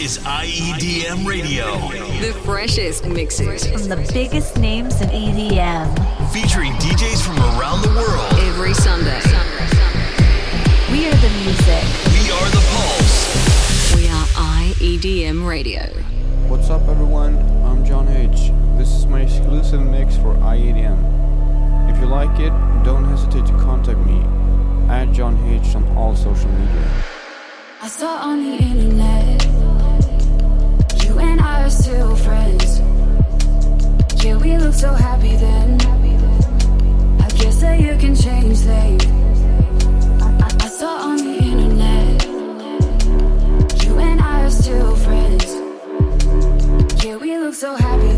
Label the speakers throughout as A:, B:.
A: is IEDM Radio.
B: The freshest mixes
C: from the biggest names in EDM.
A: Featuring DJs from around the world.
B: Every Sunday.
C: We are the music.
A: We are the pulse.
B: We are IEDM Radio.
D: What's up, everyone? I'm John Haage. This is my exclusive mix for IEDM. If you like it, don't hesitate to contact me at John Haage on all social media.
E: I saw on the internet you and I are still friends. Yeah, we look so happy then. I guess that you can change things. I, I saw on the internet you and I are still friends. Yeah, we look so happy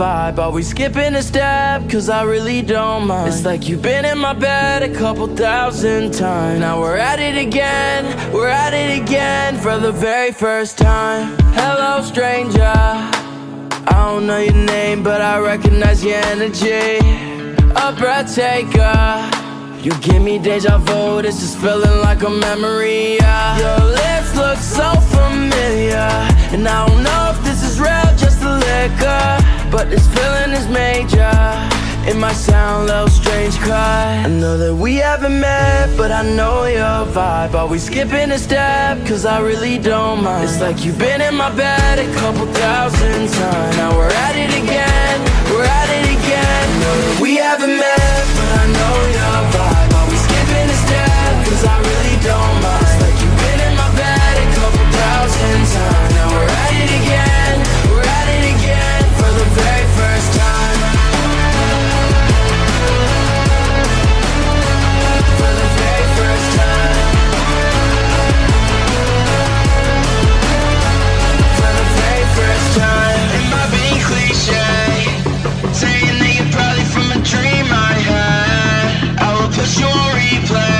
F: vibe. Always skipping a step, cause I really don't mind. It's like you've been in my bed a couple thousand times. Now we're at it again, we're at it again for the very first time. Hello, stranger. I don't know your name, but I recognize your energy. A breath taker. You give me deja vu, this is feeling like a memory. Yeah. Your lips look so familiar, and I don't know if this is real, just a liquor. But this feeling is major. It might sound a little strange, cause I know that we haven't met, but I know your vibe. Always skipping a step, cause I really don't mind. It's like you've been in my bed a couple thousand times. Now we're at it again, we're at it again. I know that we haven't met, but I know your vibe. Always skipping a step, cause I really don't mind. It's like you've been in my bed a couple thousand times. Push replay.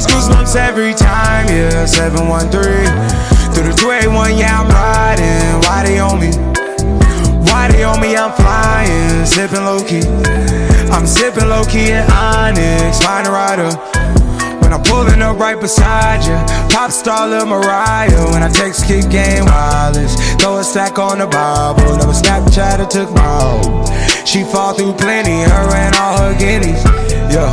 G: Those goosebumps every time, yeah. 713 through the 281, yeah, I'm riding. Why they on me? Why they on me? I'm flying, sipping low key. I'm sipping low key in Onyx, find a rider. When I'm pulling up right beside you, pop star Lil Mariah. When I text kick game wireless, throw a stack on the Bible. Never Snapchat or took my hoe. She fall through plenty, her and all her guineas. Yeah,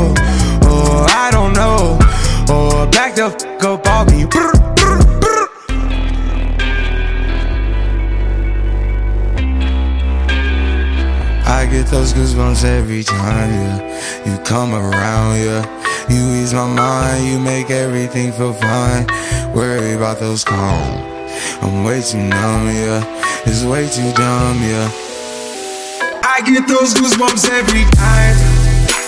G: Or back the fuck up off me. Brr, brr, brr. I get those goosebumps every time, yeah. You come around, yeah. You ease my mind, you make everything feel fine. Worry about those calls. I'm way too numb, yeah. It's way too dumb, yeah. I get those goosebumps every time.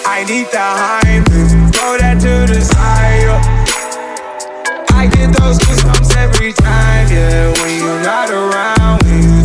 G: I need the Heimlich, throw that to the side. Get those goosebumps every time, yeah. When you're not around, when you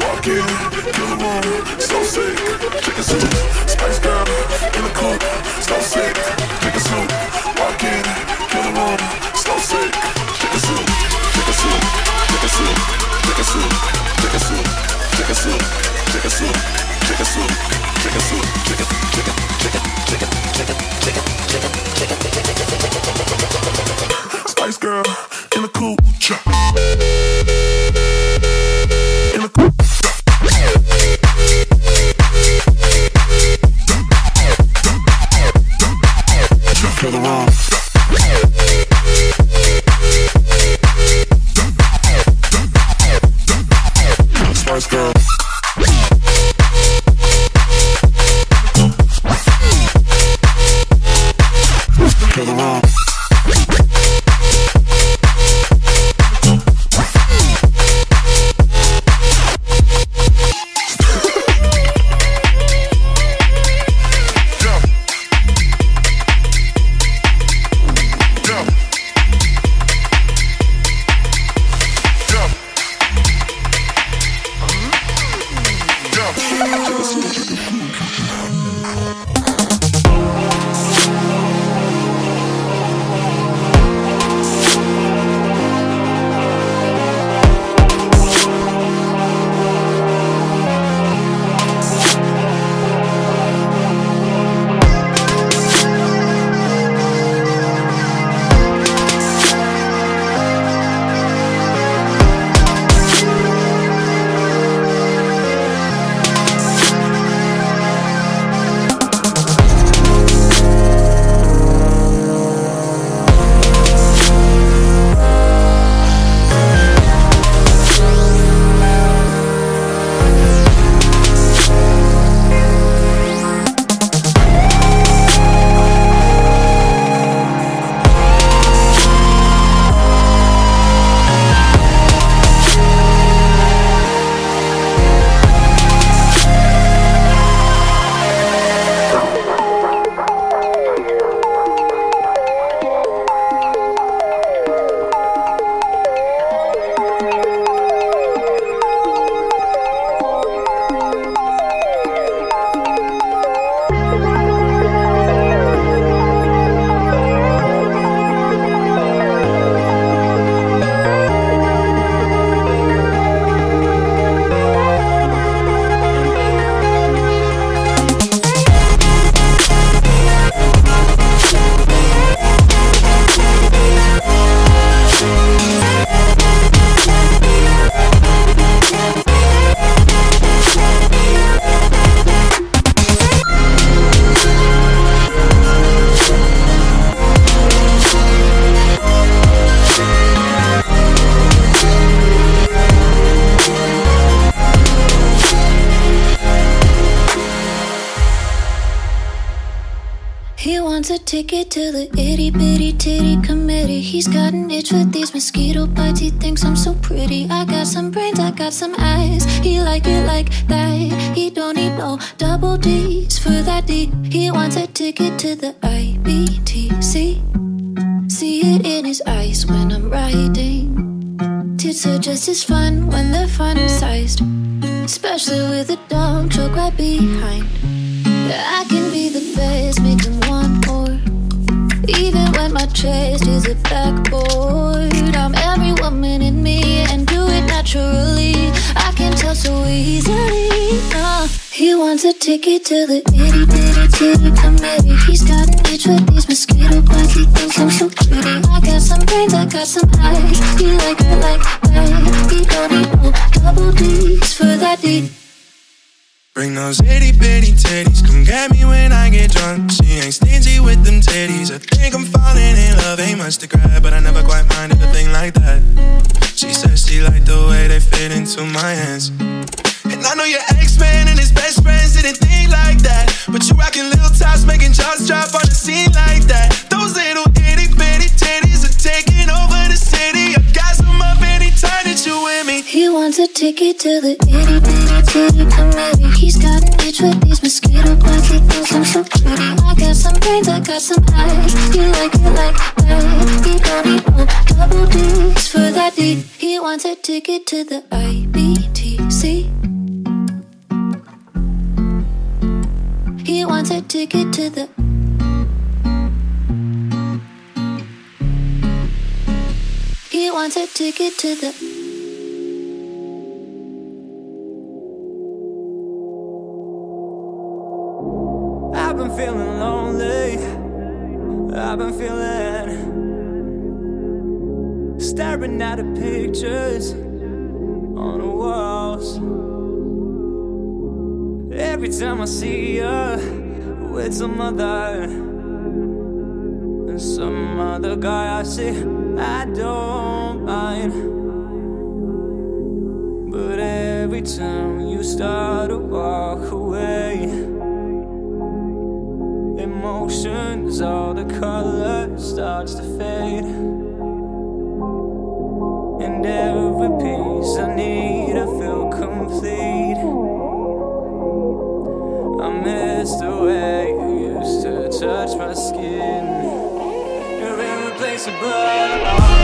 E: walking, come on.
H: Bring those itty bitty titties, come get me when I get drunk. She ain't stingy with them titties. I think I'm falling in love, ain't much to grab, but I never quite minded a thing like that. She says she liked the way they fit into my hands. And I know your ex man and his best friends didn't think like that, but you rocking little tops, making jaws drop on the scene like that. Those little
E: ticket to the itty bitty titty committee. He's got an itch with these mosquito bites. He thinks I'm so pretty. I got some brains, I got some eyes. You like it like that. He don't need no double D's for that D. He wants a ticket to the IBTC. He wants a ticket to the He wants a ticket to the
I: I've been feeling lonely. I've been feeling staring at the pictures on the walls. Every time I see you with some other some other guy, I see I don't mind. But every time you start to walk away emotions, all the color starts to fade. And every piece I need to feel complete. I miss the way you used to touch my skin. You're irreplaceable.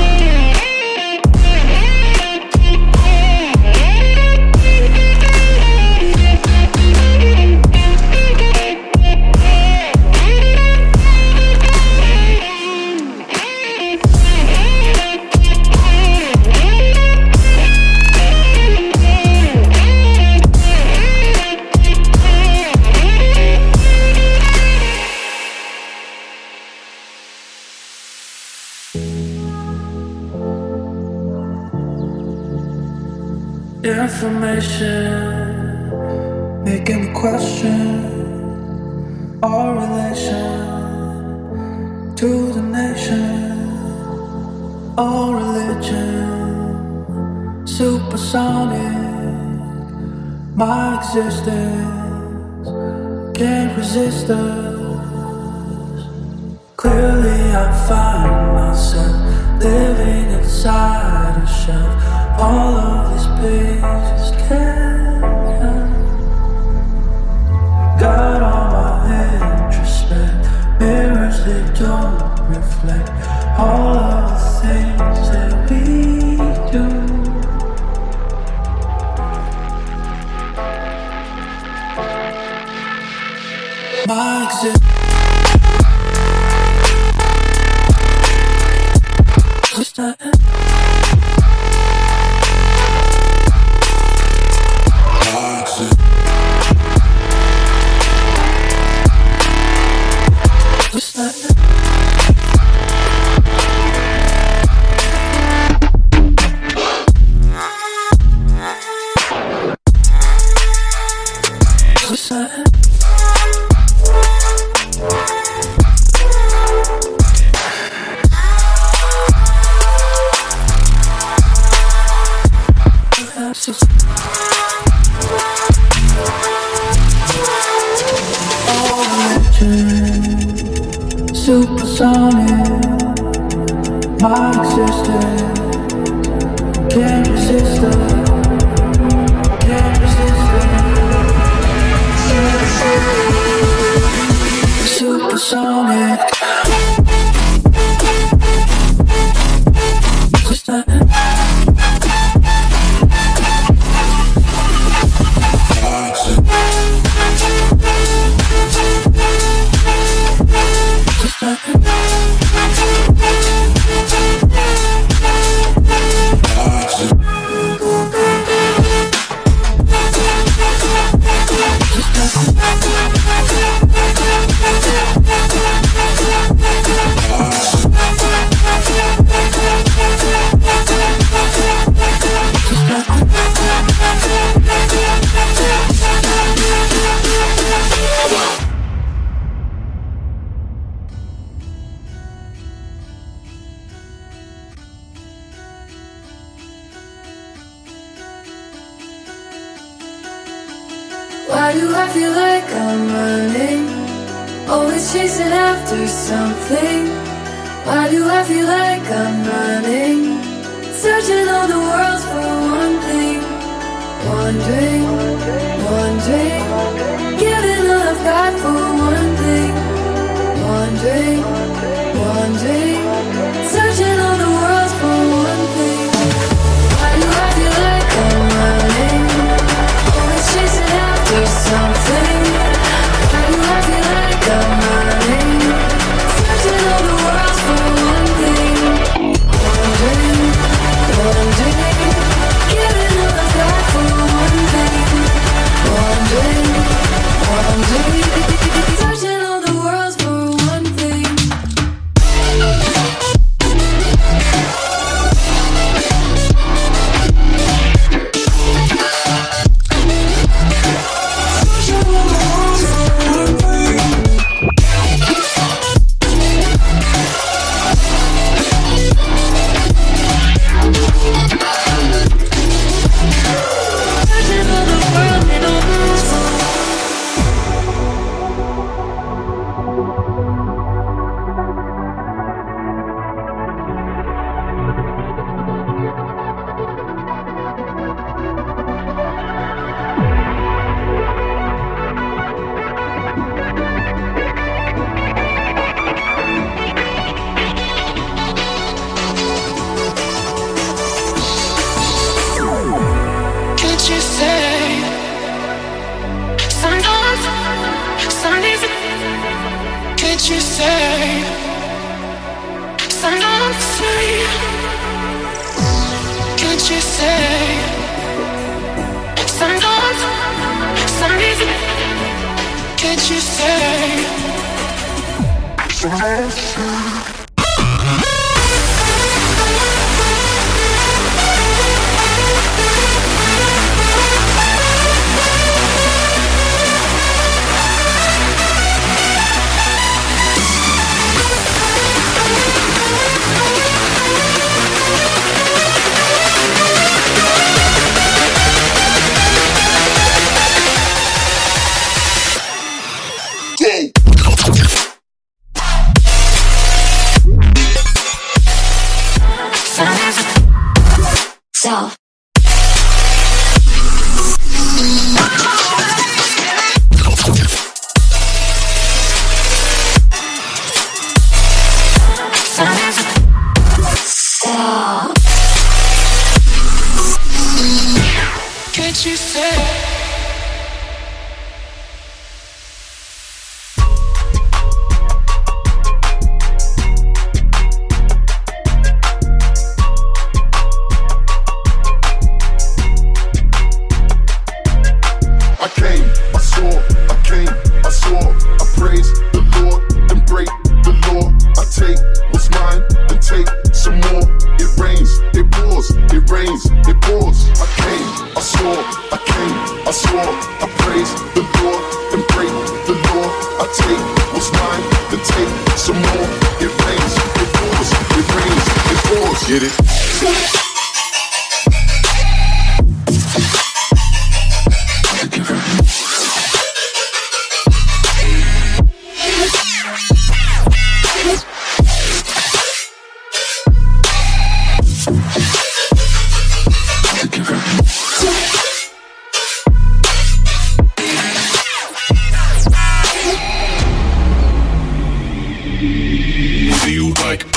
J: everything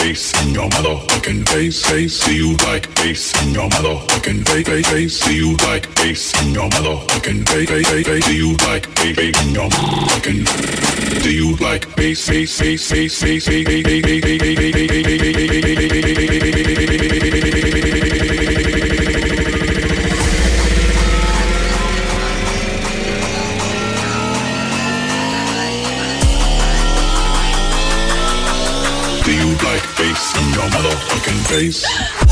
J: bass in your motherfucking face, face. See you like bass in your motherfucking face, face, face. See you like bass in your motherfucking face, face, face, face. See you like bass bass in your motherfucking. Do you like bass, bass, bass, bass, bass, bass, bass, bass, bass, bass, bass, Do your motherfucking face?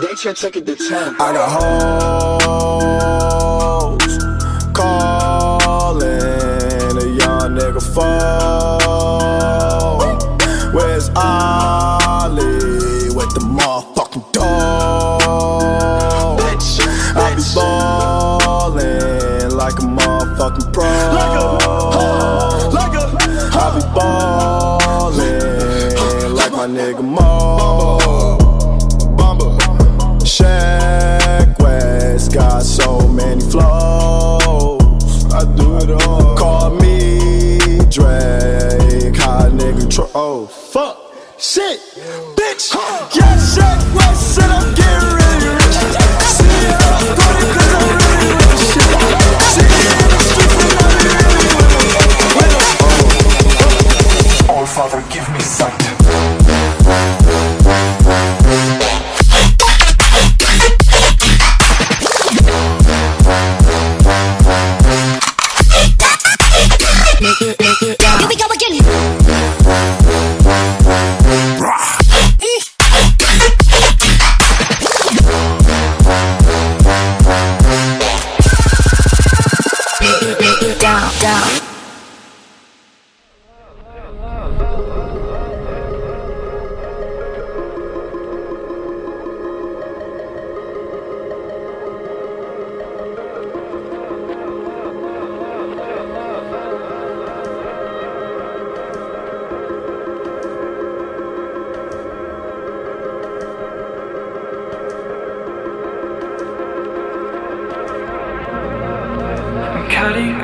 K: They should take it to 10.
L: I got hoes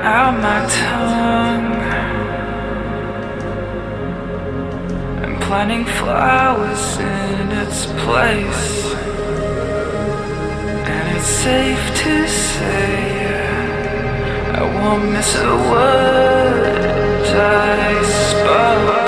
M: out my tongue. I'm planting flowers in its place. And it's safe to say I won't miss a word I spoke.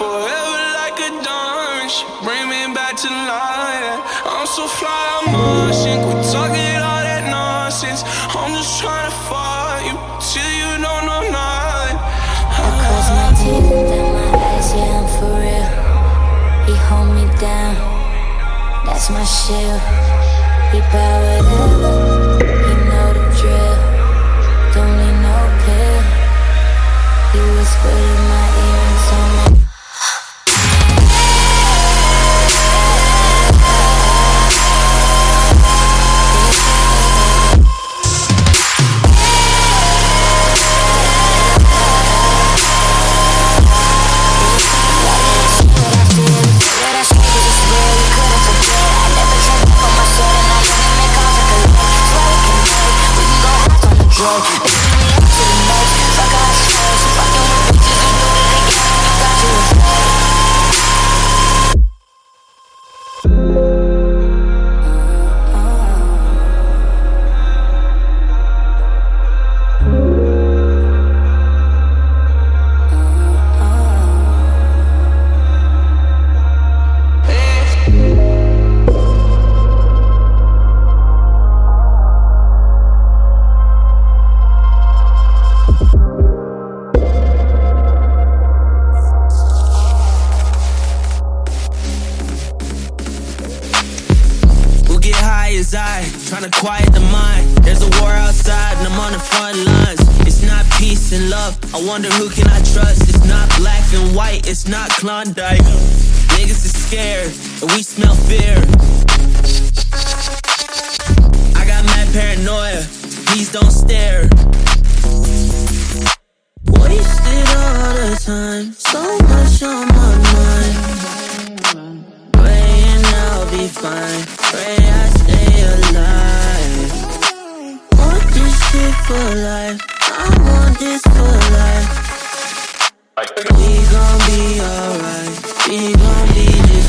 N: Forever like a dawn, she bring me back to life. I'm so fly, I'm Martian. Quit talking all that nonsense. I'm just trying to find you till you know I'm not.
O: I cross my teeth and my eyes, yeah, I'm for real. He hold me down, that's my shield. He
F: powered up. paranoia. Please don't stare. Wasted all the time, so much on my mind. Praying I'll be fine. Pray I stay alive. Want this shit for life. I want this for life. We gon' be alright. We gon' be.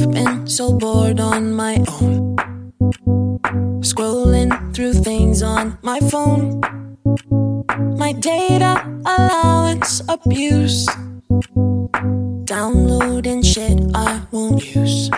P: I've been so bored on my own. Scrolling through things on my phone. My data allowance abuse. Downloading shit I won't use.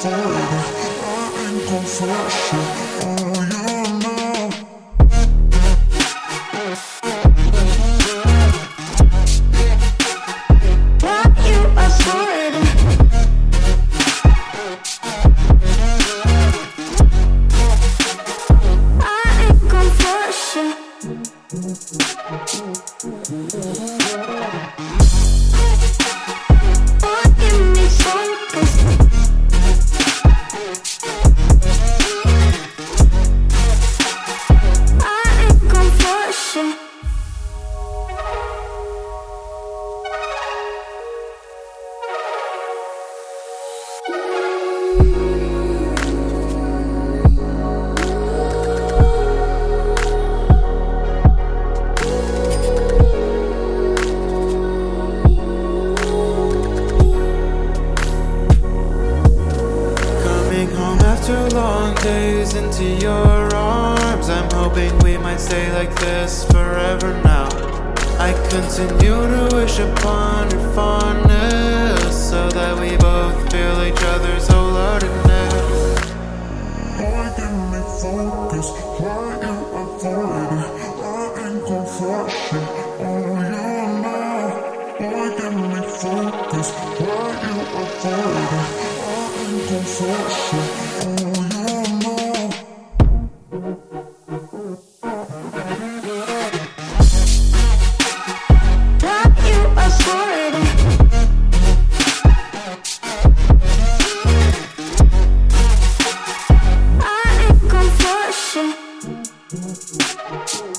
P: forever. I am confession. I am
Q: Boy,